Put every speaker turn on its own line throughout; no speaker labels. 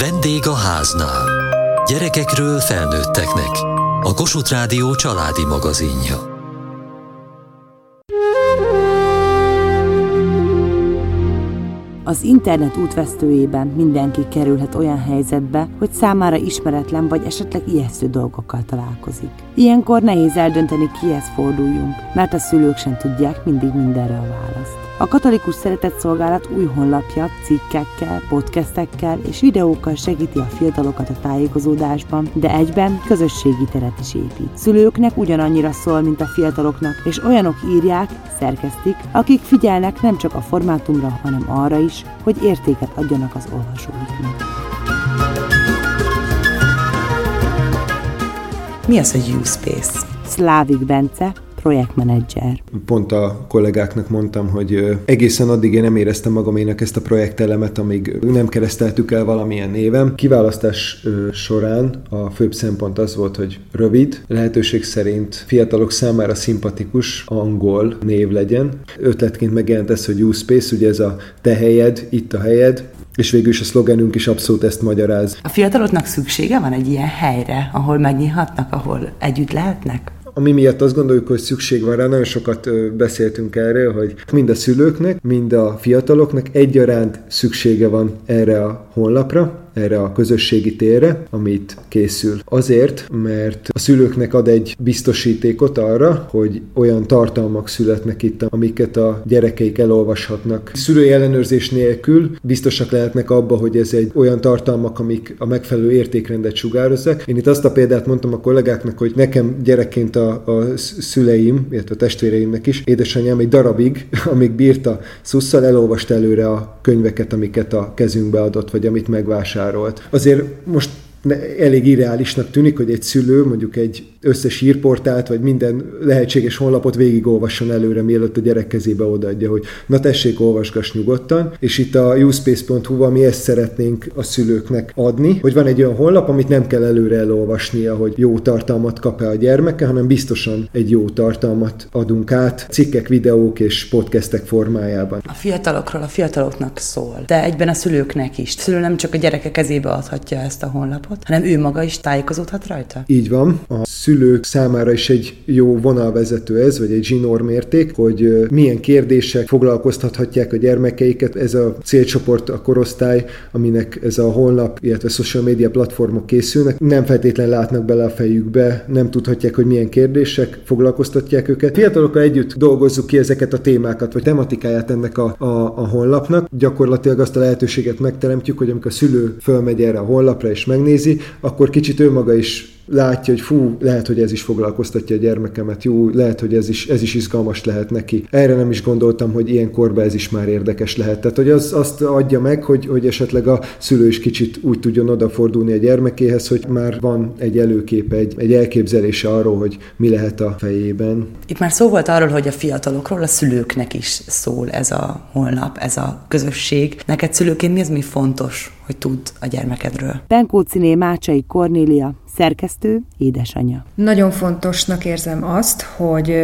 Vendég a háznál. Gyerekekről felnőtteknek. A Kossuth Rádió családi magazinja.
Az internet útvesztőjében mindenki kerülhet olyan helyzetbe, hogy számára ismeretlen vagy esetleg ijesztő dolgokkal találkozik. Ilyenkor nehéz eldönteni, kihez forduljunk, mert a szülők sem tudják mindig mindenre a választ. A Katolikus Szeretett Szolgálat új honlapja cikkekkel, podcastekkel és videókkal segíti a fiatalokat a tájékozódásban, de egyben közösségi teret is épít. Szülőknek ugyanannyira szól, mint a fiataloknak, és olyanok írják, szerkesztik, akik figyelnek nem csak a formátumra, hanem arra is, hogy értéket adjanak az olvasóiknak.
Mi az, hogy U-Space?
Szlávik Bence, projektmenedzser.
Pont a kollégáknak mondtam, hogy egészen addig én nem éreztem magaménak ezt a projektelemet, amíg nem kereszteltük el valamilyen névem. Kiválasztás során a főbb szempont az volt, hogy rövid, lehetőség szerint fiatalok számára szimpatikus, angol név legyen. Ötletként megjelent ez, hogy U-Space, ugye ez a te helyed, itt a helyed, és végül is a szlogenünk is abszolút ezt magyaráz.
A fiataloknak szüksége van egy ilyen helyre, ahol megnyílhatnak, ahol együtt lehetnek?
Ami miatt azt gondoljuk, hogy szükség van rá, nagyon sokat beszéltünk erről, hogy mind a szülőknek, mind a fiataloknak egyaránt szüksége van erre a honlapra, erre a közösségi térre, amit készül. Azért, mert a szülőknek ad egy biztosítékot arra, hogy olyan tartalmak születnek itt, amiket a gyerekeik elolvashatnak. Szülői ellenőrzés nélkül biztosak lehetnek abba, hogy ez egy olyan tartalmak, amik a megfelelő értékrendet sugározzák. Én itt azt a példát mondtam a kollégáknak, hogy nekem gyerekként a, a szüleim, illetve a testvéreimnek is, édesanyám egy darabig, amíg bírta szusszal, elolvasta előre a könyveket, amiket a kezünkbe adott, vagy amit megvásárolt vásárolt. Azért most elég irreálisnak tűnik, hogy egy szülő mondjuk egy összes hírportált, vagy minden lehetséges honlapot végigolvasson előre, mielőtt a gyerek kezébe odaadja, hogy na tessék, olvasgass nyugodtan, és itt a uspace.hu-val mi ezt szeretnénk a szülőknek adni, hogy van egy olyan honlap, amit nem kell előre elolvasnia, hogy jó tartalmat kap-e a gyermeke, hanem biztosan egy jó tartalmat adunk át, cikkek, videók és podcastek formájában.
A fiatalokról a fiataloknak szól, de egyben a szülőknek is. A szülő nem csak a gyereke kezébe adhatja ezt a honlapot, hanem ő maga is tájékozódhat rajta?
Így van. A szülők számára is egy jó vonalvezető ez, vagy egy zsinórmérték, hogy milyen kérdések foglalkoztathatják a gyermekeiket. Ez a célcsoport, a korosztály, aminek ez a honlap, illetve social media platformok készülnek, nem feltétlenül látnak bele a fejükbe, nem tudhatják, hogy milyen kérdések foglalkoztatják őket. Fiatalokkal együtt dolgozzuk ki ezeket a témákat, vagy tematikáját ennek a, a, a honlapnak. Gyakorlatilag azt a lehetőséget megteremtjük, hogy amikor a szülő fölmegy erre a honlapra és megnézi, akkor kicsit ő maga is látja, hogy fú, lehet, hogy ez is foglalkoztatja a gyermekemet, jó, lehet, hogy ez is, ez is izgalmas lehet neki. Erre nem is gondoltam, hogy ilyen korban ez is már érdekes lehet. Tehát, hogy az, azt adja meg, hogy, hogy esetleg a szülő is kicsit úgy tudjon odafordulni a gyermekéhez, hogy már van egy előkép, egy, egy elképzelése arról, hogy mi lehet a fejében.
Itt már szó volt arról, hogy a fiatalokról, a szülőknek is szól ez a holnap, ez a közösség. Neked szülőként mi az, mi fontos, hogy tud a gyermekedről?
Benkóciné Mácsai Kornélia, Szerkesztő, édesanyja.
Nagyon fontosnak érzem azt, hogy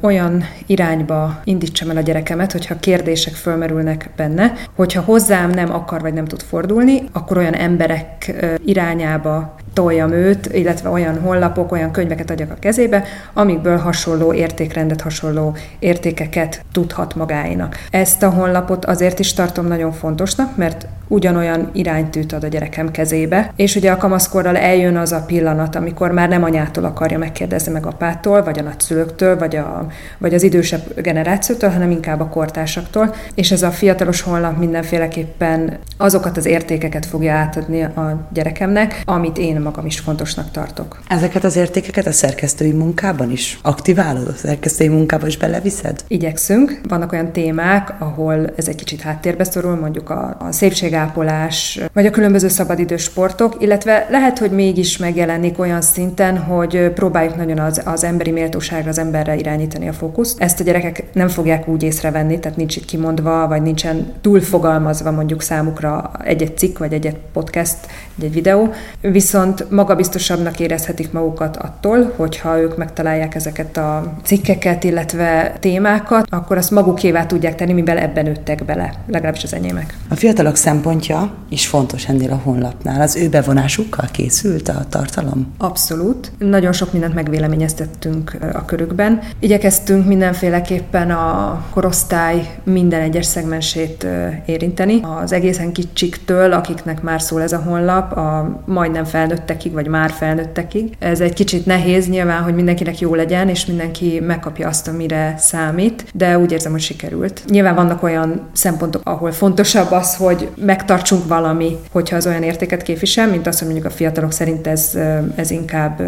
olyan irányba indítsam el a gyerekemet, hogyha kérdések fölmerülnek benne, hogyha hozzám nem akar vagy nem tud fordulni, akkor olyan emberek irányába toljam őt, illetve olyan honlapok, olyan könyveket adjak a kezébe, amikből hasonló értékrendet, hasonló értékeket tudhat magáinak. Ezt a honlapot azért is tartom nagyon fontosnak, mert ugyanolyan iránytűt ad a gyerekem kezébe, és ugye a kamaszkorral eljön az a pillanat, amikor már nem anyától akarja megkérdezni meg apától, vagy a nagyszülőktől, vagy, a, vagy az idősebb generációtól, hanem inkább a kortársaktól, és ez a fiatalos honlap mindenféleképpen azokat az értékeket fogja átadni a gyerekemnek, amit én magam is fontosnak tartok.
Ezeket az értékeket a szerkesztői munkában is aktiválod, a szerkesztői munkában is beleviszed?
Igyekszünk. Vannak olyan témák, ahol ez egy kicsit háttérbe szorul, mondjuk a, a szépségápolás, vagy a különböző szabadidős sportok, illetve lehet, hogy mégis megjelenik olyan szinten, hogy próbáljuk nagyon az, az emberi méltóságra, az emberre irányítani a fókuszt. Ezt a gyerekek nem fogják úgy észrevenni, tehát nincs itt kimondva, vagy nincsen túlfogalmazva mondjuk számukra egy-egy cikk, vagy egy-egy podcast, egy-egy videó. Viszont viszont magabiztosabbnak érezhetik magukat attól, hogyha ők megtalálják ezeket a cikkeket, illetve témákat, akkor azt magukévá tudják tenni, mivel ebben nőttek bele, legalábbis az enyémek.
A fiatalok szempontja is fontos ennél a honlapnál. Az ő bevonásukkal készült a tartalom?
Abszolút. Nagyon sok mindent megvéleményeztettünk a körükben. Igyekeztünk mindenféleképpen a korosztály minden egyes szegmensét érinteni. Az egészen kicsiktől, akiknek már szól ez a honlap, a majdnem felnőttekig, vagy már felnőttekig. Ez egy kicsit nehéz nyilván, hogy mindenkinek jó legyen, és mindenki megkapja azt, amire számít, de úgy érzem, hogy sikerült. Nyilván vannak olyan szempontok, ahol fontosabb az, hogy megtartsunk valami, hogyha az olyan értéket képvisel, mint az, hogy mondjuk a fiatalok szerint ez, ez inkább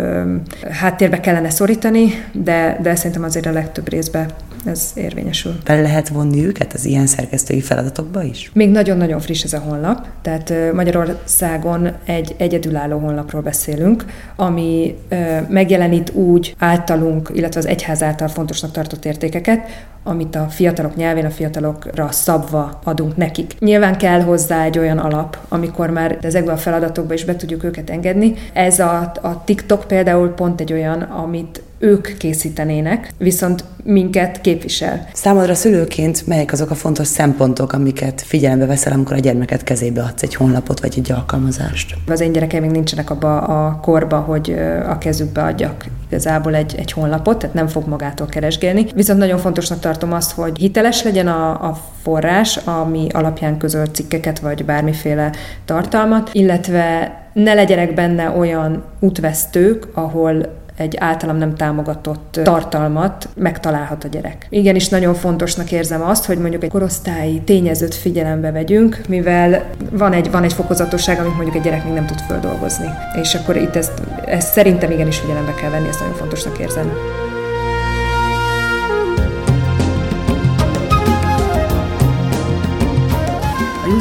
háttérbe kellene szorítani, de, de szerintem azért a legtöbb részben ez érvényesül.
Fel lehet vonni őket az ilyen szerkesztői feladatokba is?
Még nagyon-nagyon friss ez a honlap, tehát Magyarországon egy egyedülálló honlapról beszélünk, ami megjelenít úgy általunk, illetve az egyház által fontosnak tartott értékeket, amit a fiatalok nyelvén, a fiatalokra szabva adunk nekik. Nyilván kell hozzá egy olyan alap, amikor már ezekbe a feladatokba is be tudjuk őket engedni. Ez a, a TikTok például pont egy olyan, amit ők készítenének, viszont minket képvisel.
Számodra szülőként melyek azok a fontos szempontok, amiket figyelembe veszel, amikor a gyermeket kezébe adsz egy honlapot vagy egy alkalmazást?
Az én gyerekeim még nincsenek abba a korba, hogy a kezükbe adjak igazából egy, egy honlapot, tehát nem fog magától keresgélni. Viszont nagyon fontosnak tartom azt, hogy hiteles legyen a, a forrás, ami alapján közölt cikkeket vagy bármiféle tartalmat, illetve ne legyenek benne olyan útvesztők, ahol egy általam nem támogatott tartalmat megtalálhat a gyerek. Igenis nagyon fontosnak érzem azt, hogy mondjuk egy korosztályi tényezőt figyelembe vegyünk, mivel van egy, van egy fokozatosság, amit mondjuk egy gyerek még nem tud földolgozni. És akkor itt ezt, ezt szerintem igenis figyelembe kell venni, ezt nagyon fontosnak érzem.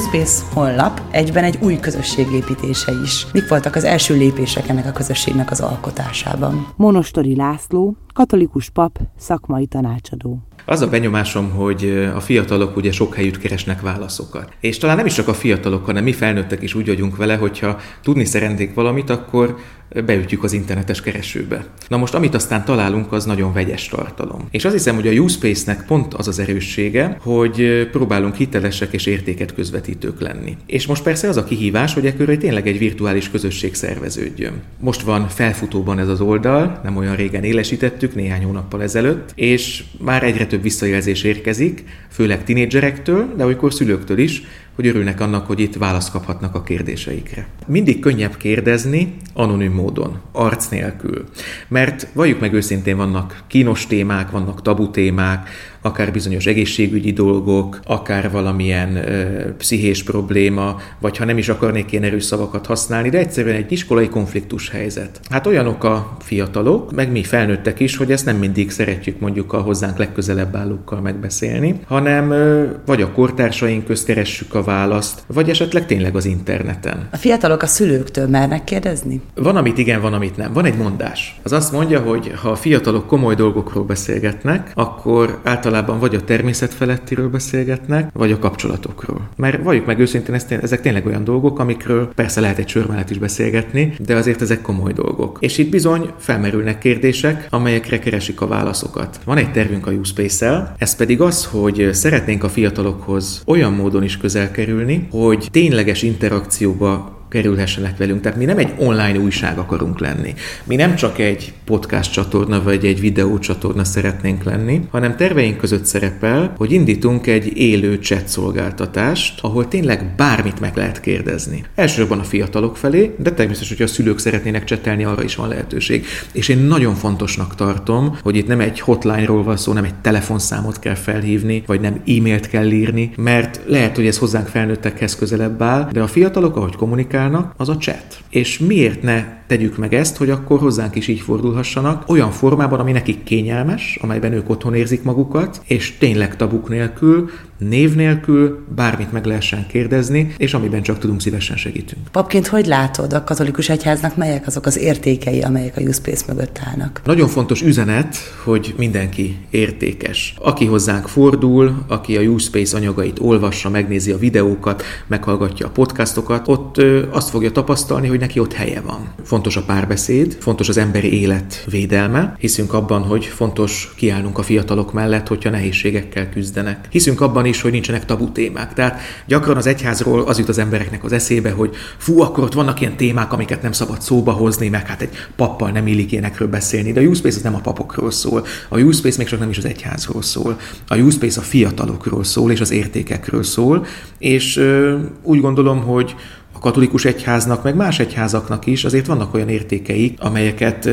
Space honlap egyben egy új közösségépítése is. Mik voltak az első lépések ennek a közösségnek az alkotásában?
Monostori László, katolikus pap, szakmai tanácsadó.
Az a benyomásom, hogy a fiatalok ugye sok helyütt keresnek válaszokat. És talán nem is csak a fiatalok, hanem mi felnőttek is úgy vagyunk vele, hogyha tudni szeretnék valamit, akkor beütjük az internetes keresőbe. Na most, amit aztán találunk, az nagyon vegyes tartalom. És azt hiszem, hogy a Uspace-nek pont az az erőssége, hogy próbálunk hitelesek és értéket közvetítők lenni. És most persze az a kihívás, hogy ekkor tényleg egy virtuális közösség szerveződjön. Most van felfutóban ez az oldal, nem olyan régen élesítettük, néhány hónappal ezelőtt, és már egyre több visszajelzés érkezik, főleg tinédzserektől, de olykor szülőktől is, hogy örülnek annak, hogy itt választ kaphatnak a kérdéseikre. Mindig könnyebb kérdezni anonim módon, arc nélkül. Mert valljuk meg őszintén, vannak kínos témák, vannak tabu témák, akár bizonyos egészségügyi dolgok, akár valamilyen ö, pszichés probléma, vagy ha nem is akarnék ilyen erős szavakat használni, de egyszerűen egy iskolai konfliktus helyzet. Hát olyanok a fiatalok, meg mi felnőttek is, hogy ezt nem mindig szeretjük mondjuk a hozzánk legközelebb állókkal megbeszélni, hanem ö, vagy a kortársaink közt keressük a választ, vagy esetleg tényleg az interneten.
A fiatalok a szülőktől mernek kérdezni?
Van, amit igen, van, amit nem. Van egy mondás. Az azt mondja, hogy ha a fiatalok komoly dolgokról beszélgetnek, akkor általában vagy a természet felettiről beszélgetnek, vagy a kapcsolatokról. Mert valljuk meg őszintén, ezek tényleg olyan dolgok, amikről persze lehet egy sör mellett is beszélgetni, de azért ezek komoly dolgok. És itt bizony felmerülnek kérdések, amelyekre keresik a válaszokat. Van egy tervünk a Uspace-el, ez pedig az, hogy szeretnénk a fiatalokhoz olyan módon is közel kerülni, hogy tényleges interakcióba kerülhessenek velünk. Tehát mi nem egy online újság akarunk lenni. Mi nem csak egy podcast csatorna vagy egy videó csatorna szeretnénk lenni, hanem terveink között szerepel, hogy indítunk egy élő chat szolgáltatást, ahol tényleg bármit meg lehet kérdezni. Elsősorban a fiatalok felé, de természetesen, hogy a szülők szeretnének csetelni, arra is van lehetőség. És én nagyon fontosnak tartom, hogy itt nem egy hotline-ról van szó, nem egy telefonszámot kell felhívni, vagy nem e-mailt kell írni, mert lehet, hogy ez hozzánk felnőttekhez közelebb áll, de a fiatalok, ahogy kommunikálnak, kommunikálnak, az a chat. És miért ne tegyük meg ezt, hogy akkor hozzánk is így fordulhassanak, olyan formában, ami nekik kényelmes, amelyben ők otthon érzik magukat, és tényleg tabuk nélkül, név nélkül bármit meg lehessen kérdezni, és amiben csak tudunk, szívesen segítünk.
Papként hogy látod a katolikus egyháznak, melyek azok az értékei, amelyek a Uspace mögött állnak?
Nagyon fontos üzenet, hogy mindenki értékes. Aki hozzánk fordul, aki a Uspace anyagait olvassa, megnézi a videókat, meghallgatja a podcastokat, ott ö, azt fogja tapasztalni, hogy neki ott helye van. Fontos a párbeszéd, fontos az emberi élet védelme. Hiszünk abban, hogy fontos kiállnunk a fiatalok mellett, hogyha nehézségekkel küzdenek. Hiszünk abban is, hogy nincsenek tabu témák. Tehát gyakran az egyházról az jut az embereknek az eszébe, hogy fú, akkor ott vannak ilyen témák, amiket nem szabad szóba hozni, meg hát egy pappal nem illik énekről beszélni. De a Youth Space az nem a papokról szól. A Youth Space még csak nem is az egyházról szól. A Youth Space a fiatalokról szól, és az értékekről szól. És ö, úgy gondolom, hogy a katolikus egyháznak, meg más egyházaknak is azért vannak olyan értékeik, amelyeket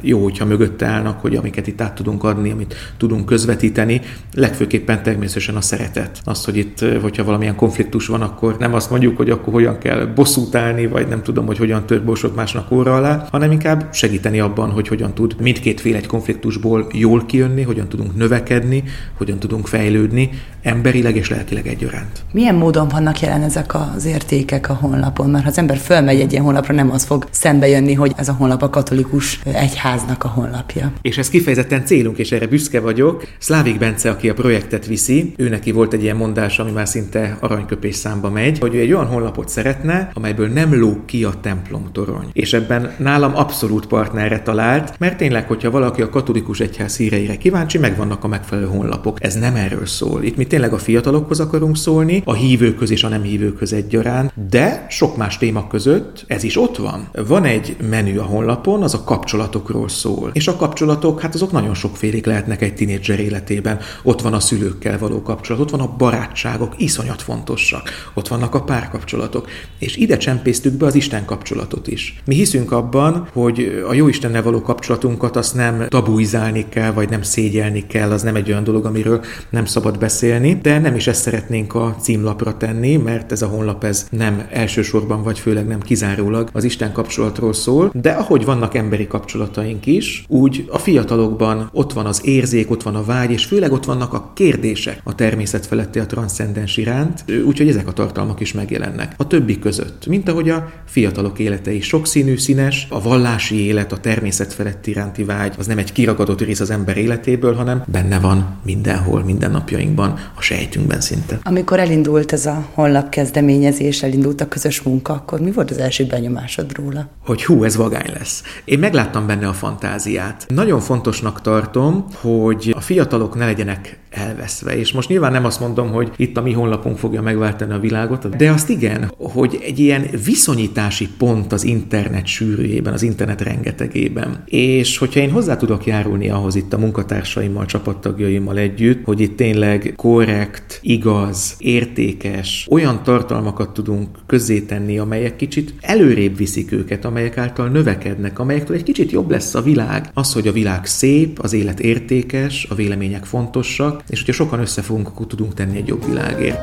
jó, hogyha mögötte állnak, hogy amiket itt át tudunk adni, amit tudunk közvetíteni, legfőképpen természetesen a szeretet. Az, hogy itt, hogyha valamilyen konfliktus van, akkor nem azt mondjuk, hogy akkor hogyan kell bosszút állni, vagy nem tudom, hogy hogyan tör borsot másnak óra alá, hanem inkább segíteni abban, hogy hogyan tud mindkét fél egy konfliktusból jól kijönni, hogyan tudunk növekedni, hogyan tudunk fejlődni, emberileg és lelkileg egyaránt.
Milyen módon vannak jelen ezek az értékek a honlap honlapon, mert ha az ember fölmegy egy ilyen honlapra, nem az fog szembe jönni, hogy ez a honlap a katolikus egyháznak a honlapja.
És ez kifejezetten célunk, és erre büszke vagyok. Szlávik Bence, aki a projektet viszi, ő neki volt egy ilyen mondás, ami már szinte aranyköpés számba megy, hogy ő egy olyan honlapot szeretne, amelyből nem lóg ki a templom torony. És ebben nálam abszolút partnerre talált, mert tényleg, hogyha valaki a katolikus egyház híreire kíváncsi, megvannak a megfelelő honlapok. Ez nem erről szól. Itt mi tényleg a fiatalokhoz akarunk szólni, a hívőköz és a nem hívőköz egyaránt, de sok más téma között ez is ott van. Van egy menü a honlapon, az a kapcsolatokról szól. És a kapcsolatok, hát azok nagyon sokfélék lehetnek egy tinédzser életében. Ott van a szülőkkel való kapcsolat, ott van a barátságok, iszonyat fontosak. Ott vannak a párkapcsolatok. És ide csempésztük be az Isten kapcsolatot is. Mi hiszünk abban, hogy a jó Istennel való kapcsolatunkat azt nem tabuizálni kell, vagy nem szégyelni kell, az nem egy olyan dolog, amiről nem szabad beszélni, de nem is ezt szeretnénk a címlapra tenni, mert ez a honlap ez nem elsősorban elsősorban, vagy főleg nem kizárólag az Isten kapcsolatról szól, de ahogy vannak emberi kapcsolataink is, úgy a fiatalokban ott van az érzék, ott van a vágy, és főleg ott vannak a kérdések a természet feletti, a transzcendens iránt, úgyhogy ezek a tartalmak is megjelennek. A többi között, mint ahogy a fiatalok élete is sokszínű, színes, a vallási élet, a természet feletti iránti vágy, az nem egy kiragadott rész az ember életéből, hanem benne van mindenhol, minden napjainkban, a sejtünkben szinte.
Amikor elindult ez a honlap kezdeményezés, elindult a közös munka, akkor mi volt az első benyomásod róla?
Hogy hú, ez vagány lesz. Én megláttam benne a fantáziát. Nagyon fontosnak tartom, hogy a fiatalok ne legyenek elveszve. És most nyilván nem azt mondom, hogy itt a mi honlapunk fogja megváltani a világot, de azt igen, hogy egy ilyen viszonyítási pont az internet sűrűjében, az internet rengetegében. És hogyha én hozzá tudok járulni ahhoz itt a munkatársaimmal, csapattagjaimmal együtt, hogy itt tényleg korrekt, igaz, értékes, olyan tartalmakat tudunk közzétenni, amelyek kicsit előrébb viszik őket, amelyek által növekednek, amelyektől egy kicsit jobb lesz a világ. Az, hogy a világ szép, az élet értékes, a vélemények fontosak, és hogyha sokan összefogunk, akkor tudunk tenni egy jobb világért.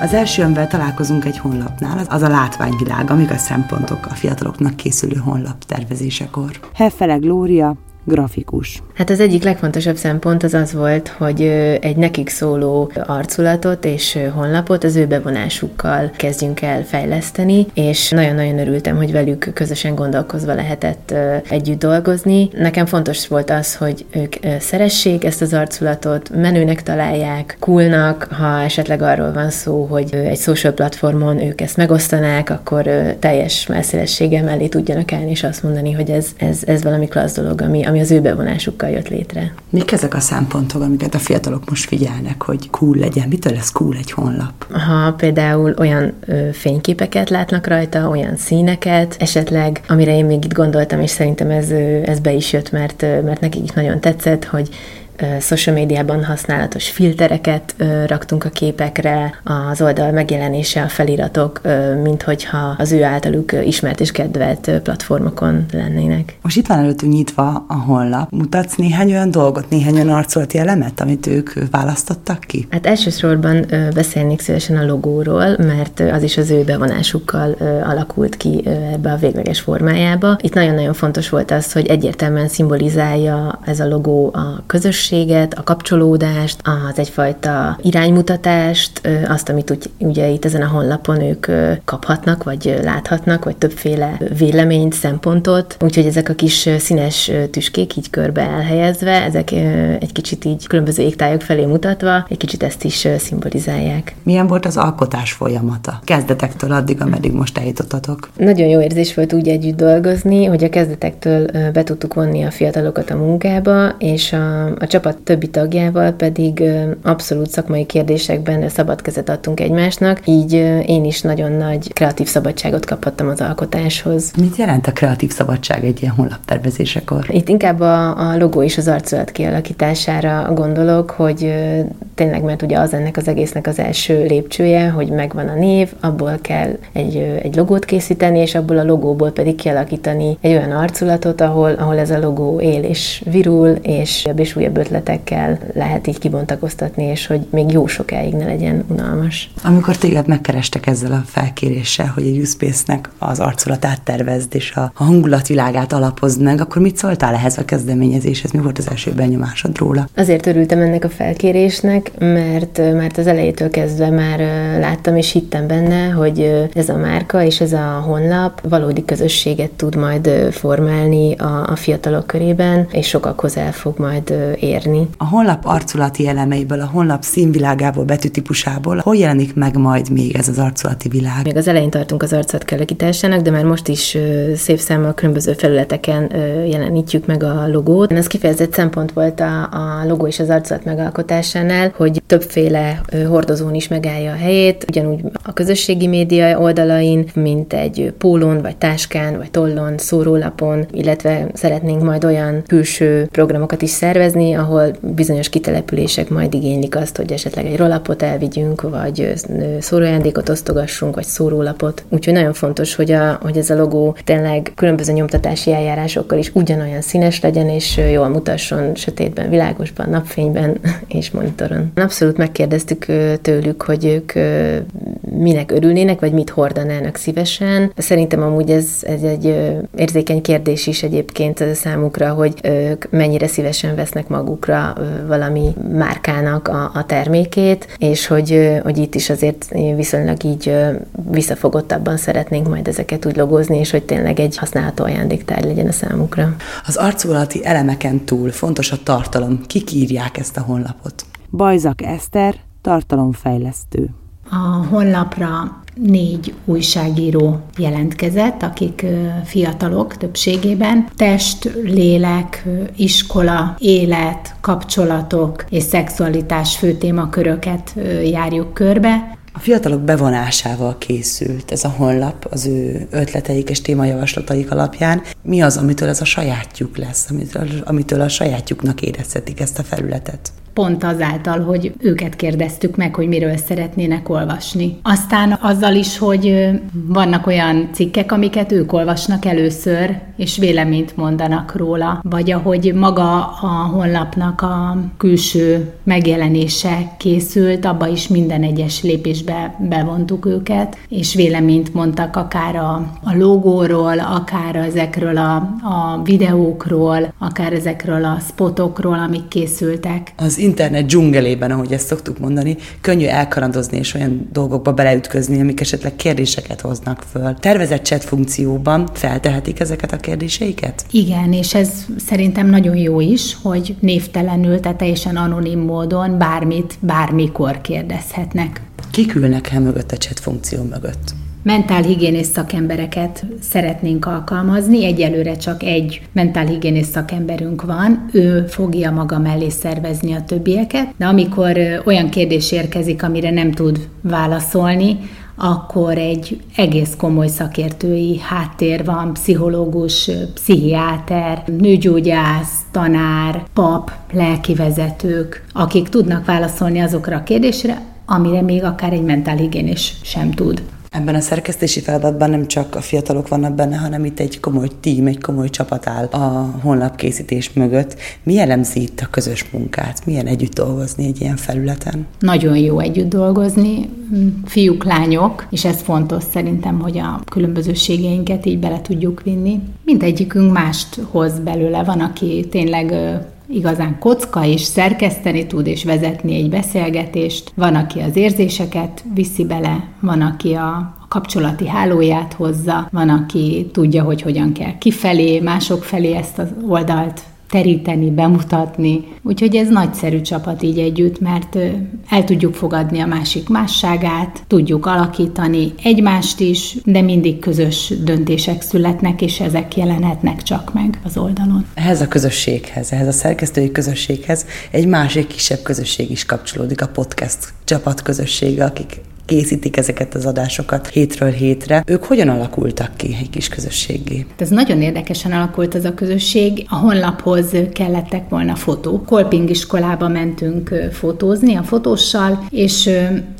Az első, amivel találkozunk egy honlapnál, az a látványvilág, amik a szempontok a fiataloknak készülő honlap tervezésekor.
Heffele Glória, grafikus.
Hát az egyik legfontosabb szempont az az volt, hogy egy nekik szóló arculatot és honlapot az ő bevonásukkal kezdjünk el fejleszteni, és nagyon-nagyon örültem, hogy velük közösen gondolkozva lehetett együtt dolgozni. Nekem fontos volt az, hogy ők szeressék ezt az arculatot, menőnek találják, coolnak, ha esetleg arról van szó, hogy egy social platformon ők ezt megosztanák, akkor teljes messzélességgel mellé tudjanak állni, és azt mondani, hogy ez, ez, ez valami klassz dolog, ami, ami az ő bevonásukkal jött létre.
Mik ezek a szempontok, amiket a fiatalok most figyelnek, hogy cool legyen? Mitől lesz cool egy honlap?
Ha például olyan ö, fényképeket látnak rajta, olyan színeket, esetleg, amire én még itt gondoltam, és szerintem ez, ez be is jött, mert, mert nekik nagyon tetszett, hogy social médiában használatos filtereket raktunk a képekre, az oldal megjelenése, a feliratok, mint hogyha az ő általuk ismert és kedvelt platformokon lennének.
Most itt van előttünk nyitva a honlap. Mutatsz néhány olyan dolgot, néhány olyan arcolati elemet, amit ők választottak ki?
Hát elsősorban beszélnék szívesen a logóról, mert az is az ő bevonásukkal alakult ki ebbe a végleges formájába. Itt nagyon-nagyon fontos volt az, hogy egyértelműen szimbolizálja ez a logó a közös közösséget, a kapcsolódást, az egyfajta iránymutatást, azt, amit úgy, ugye itt ezen a honlapon ők kaphatnak, vagy láthatnak, vagy többféle véleményt, szempontot. Úgyhogy ezek a kis színes tüskék így körbe elhelyezve, ezek egy kicsit így különböző égtájok felé mutatva, egy kicsit ezt is szimbolizálják.
Milyen volt az alkotás folyamata? Kezdetektől addig, ameddig most eljutottatok.
Nagyon jó érzés volt úgy együtt dolgozni, hogy a kezdetektől be tudtuk vonni a fiatalokat a munkába, és a, a csapat többi tagjával pedig abszolút szakmai kérdésekben szabad kezet adtunk egymásnak, így én is nagyon nagy kreatív szabadságot kaphattam az alkotáshoz.
Mit jelent a kreatív szabadság egy ilyen honlaptervezésekor?
Itt inkább a, a logó és az arculat kialakítására gondolok, hogy tényleg, mert ugye az ennek az egésznek az első lépcsője, hogy megvan a név, abból kell egy, egy logót készíteni, és abból a logóból pedig kialakítani egy olyan arculatot, ahol, ahol ez a logó él és virul, és jobb és újabb ötletekkel lehet így kibontakoztatni, és hogy még jó sokáig ne legyen unalmas.
Amikor téged megkerestek ezzel a felkéréssel, hogy a Uspace-nek az arculatát tervezd, és a, a hangulatvilágát alapozd meg, akkor mit szóltál ehhez a kezdeményezéshez? Mi volt az első benyomásod róla?
Azért örültem ennek a felkérésnek, mert, mert az elejétől kezdve már láttam és hittem benne, hogy ez a márka és ez a honlap valódi közösséget tud majd formálni a, a fiatalok körében, és sokakhoz el fog majd érni.
A honlap arculati elemeiből, a honlap színvilágából, betűtípusából, hol jelenik meg majd még ez az arculati világ?
Még az elején tartunk az arculat kialakításának, de már most is szép számmal különböző felületeken jelenítjük meg a logót. Ez kifejezett szempont volt a, a logó és az arculat megalkotásánál, hogy többféle hordozón is megállja a helyét, ugyanúgy a közösségi média oldalain, mint egy pólón, vagy táskán, vagy tollon, szórólapon, illetve szeretnénk majd olyan külső programokat is szervezni, ahol bizonyos kitelepülések majd igénylik azt, hogy esetleg egy rollapot elvigyünk, vagy szórójándékot osztogassunk, vagy szórólapot. Úgyhogy nagyon fontos, hogy, a, hogy ez a logó tényleg különböző nyomtatási eljárásokkal is ugyanolyan színes legyen, és jól mutasson sötétben, világosban, napfényben és monitoron. Abszolút megkérdeztük tőlük, hogy ők minek örülnének, vagy mit hordanának szívesen. Szerintem amúgy ez, ez egy érzékeny kérdés is egyébként számukra, hogy ők mennyire szívesen vesznek magukra valami márkának a, a termékét, és hogy, hogy itt is azért viszonylag így visszafogottabban szeretnénk majd ezeket úgy logozni, és hogy tényleg egy használható ajándéktár legyen a számukra.
Az arculati elemeken túl fontos a tartalom. Kik írják ezt a honlapot?
Bajzak Eszter, tartalomfejlesztő.
A honlapra négy újságíró jelentkezett, akik fiatalok többségében. Test, lélek, iskola, élet, kapcsolatok és szexualitás fő témaköröket járjuk körbe.
A fiatalok bevonásával készült ez a honlap az ő ötleteik és témajavaslataik alapján. Mi az, amitől ez a sajátjuk lesz, amitől, amitől a sajátjuknak érezhetik ezt a felületet?
Pont azáltal, hogy őket kérdeztük meg, hogy miről szeretnének olvasni. Aztán azzal is, hogy vannak olyan cikkek, amiket ők olvasnak először, és véleményt mondanak róla, vagy ahogy maga a honlapnak a külső megjelenése készült, abba is minden egyes lépésbe bevontuk őket, és véleményt mondtak akár a, a logóról, akár ezekről a, a videókról, akár ezekről a spotokról, amik készültek.
Az internet dzsungelében, ahogy ezt szoktuk mondani, könnyű elkarandozni és olyan dolgokba beleütközni, amik esetleg kérdéseket hoznak föl. Tervezett chat funkcióban feltehetik ezeket a kérdéseiket?
Igen, és ez szerintem nagyon jó is, hogy névtelenül, tehát teljesen anonim módon bármit, bármikor kérdezhetnek.
Kik ülnek el mögött a chat funkció mögött?
Mentálhigiénész szakembereket szeretnénk alkalmazni. Egyelőre csak egy mentálhigiénész szakemberünk van, ő fogja maga mellé szervezni a többieket, de amikor olyan kérdés érkezik, amire nem tud válaszolni, akkor egy egész komoly szakértői háttér van, pszichológus, pszichiáter, nőgyógyász, tanár, pap, lelkivezetők, akik tudnak válaszolni azokra a kérdésre, amire még akár egy mentálhigiénés sem tud.
Ebben a szerkesztési feladatban nem csak a fiatalok vannak benne, hanem itt egy komoly tím, egy komoly csapat áll a honlapkészítés mögött. Mi jellemzi itt a közös munkát? Milyen együtt dolgozni egy ilyen felületen?
Nagyon jó együtt dolgozni, fiúk, lányok, és ez fontos szerintem, hogy a különbözőségeinket így bele tudjuk vinni. Mindegyikünk mást hoz belőle. Van, aki tényleg igazán kocka, és szerkeszteni tud, és vezetni egy beszélgetést. Van, aki az érzéseket viszi bele, van, aki a, kapcsolati hálóját hozza, van, aki tudja, hogy hogyan kell kifelé, mások felé ezt az oldalt teríteni, bemutatni. Úgyhogy ez nagyszerű csapat így együtt, mert el tudjuk fogadni a másik másságát, tudjuk alakítani egymást is, de mindig közös döntések születnek, és ezek jelenhetnek csak meg az oldalon.
Ehhez a közösséghez, ehhez a szerkesztői közösséghez egy másik kisebb közösség is kapcsolódik, a podcast csapat közössége, akik készítik ezeket az adásokat hétről hétre. Ők hogyan alakultak ki egy kis közösségé?
Ez nagyon érdekesen alakult az a közösség. A honlaphoz kellettek volna fotók. Kolping iskolába mentünk fotózni a fotóssal, és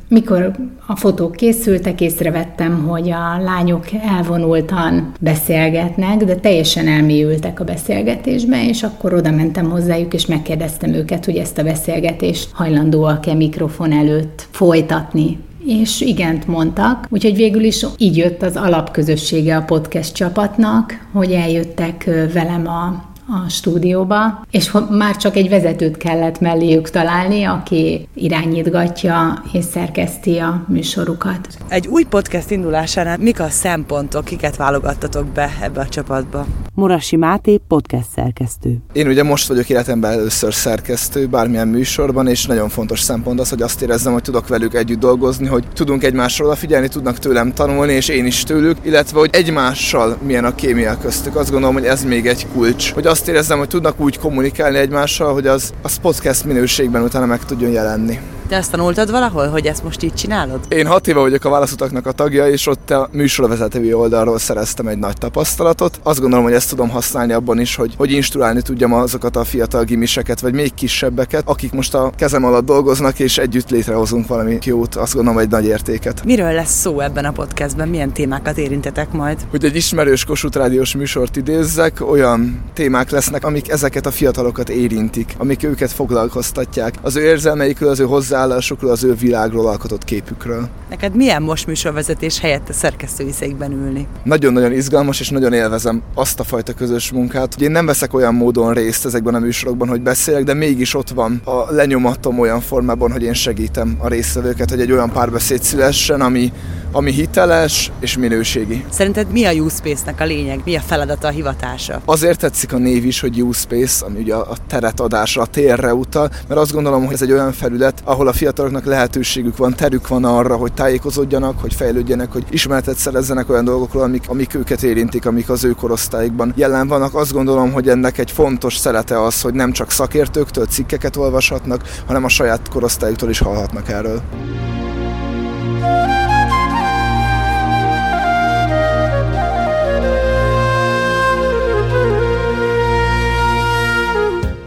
mikor a fotók készültek, észrevettem, hogy a lányok elvonultan beszélgetnek, de teljesen elmélyültek a beszélgetésbe, és akkor oda mentem hozzájuk, és megkérdeztem őket, hogy ezt a beszélgetést hajlandóak-e mikrofon előtt folytatni és igent mondtak, úgyhogy végül is így jött az alapközössége a podcast csapatnak, hogy eljöttek velem a a stúdióba, és már csak egy vezetőt kellett melléjük találni, aki irányítgatja és szerkeszti a műsorukat.
Egy új podcast indulásánál mik a szempontok, kiket válogattatok be ebbe a csapatba?
Morasi Máté podcast szerkesztő.
Én ugye most vagyok életemben először szerkesztő bármilyen műsorban, és nagyon fontos szempont az, hogy azt érezzem, hogy tudok velük együtt dolgozni, hogy tudunk egymásról odafigyelni, tudnak tőlem tanulni, és én is tőlük, illetve hogy egymással milyen a kémia köztük. Azt gondolom, hogy ez még egy kulcs, hogy azt érezzem, hogy tudnak úgy kommunikálni egymással, hogy az, az podcast minőségben utána meg tudjon jelenni.
Te azt tanultad valahol, hogy ezt most így csinálod?
Én hat éve vagyok a válaszutaknak a tagja, és ott a műsorvezetői oldalról szereztem egy nagy tapasztalatot. Azt gondolom, hogy ezt tudom használni abban is, hogy, hogy instruálni tudjam azokat a fiatal gimiseket, vagy még kisebbeket, akik most a kezem alatt dolgoznak, és együtt létrehozunk valami jót, azt gondolom, egy nagy értéket.
Miről lesz szó ebben a podcastben? Milyen témákat érintetek majd?
Hogy egy ismerős Kossuth rádiós műsort idézzek, olyan témák lesznek, amik ezeket a fiatalokat érintik, amik őket foglalkoztatják. Az ő érzelmeikről, az ő hozzáállásukról, az ő világról alkotott képükről.
Neked milyen most műsorvezetés helyett a szerkesztői székben ülni?
Nagyon-nagyon izgalmas, és nagyon élvezem azt a fajta közös munkát. Ugye én nem veszek olyan módon részt ezekben a műsorokban, hogy beszélek, de mégis ott van a lenyomatom olyan formában, hogy én segítem a résztvevőket, hogy egy olyan párbeszéd szülessen, ami, ami hiteles és minőségi.
Szerinted mi a U-Space-nek a lényeg? Mi a feladata, a hivatása?
Azért tetszik a név is, hogy U-Space, ami ugye a teret adásra, a térre utal, mert azt gondolom, hogy ez egy olyan felület, ahol a fiataloknak lehetőségük van, terük van arra, hogy tájékozódjanak, hogy fejlődjenek, hogy ismeretet szerezzenek olyan dolgokról, amik, amik őket érintik, amik az ő korosztályukban jelen vannak. Azt gondolom, hogy ennek egy fontos szelete az, hogy nem csak szakértőktől cikkeket olvashatnak, hanem a saját korosztályuktól is hallhatnak erről.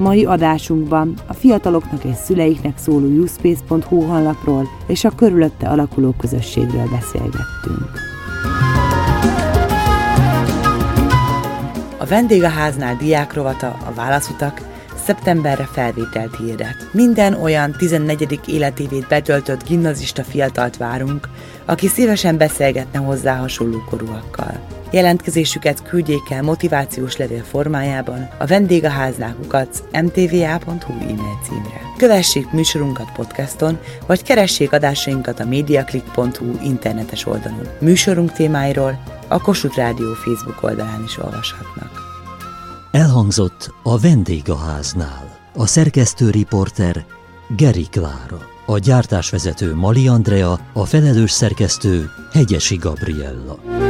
Mai adásunkban a fiataloknak és szüleiknek szóló uspace.hu honlapról és a körülötte alakuló közösségről beszélgettünk.
A vendégháznál diákrovata, a válaszutak szeptemberre felvételt hirdet. Minden olyan 14. életévét betöltött gimnazista fiatalt várunk, aki szívesen beszélgetne hozzá hasonló korúakkal. Jelentkezésüket küldjék el motivációs levél formájában a vendégaháznákukat mtva.hu e-mail címre. Kövessék műsorunkat podcaston, vagy keressék adásainkat a mediaclick.hu internetes oldalon. Műsorunk témáiról a Kossuth Rádió Facebook oldalán is olvashatnak.
Elhangzott a vendégháznál. A szerkesztő riporter Geri Klára. A gyártásvezető Mali Andrea, a felelős szerkesztő Hegyesi Gabriella.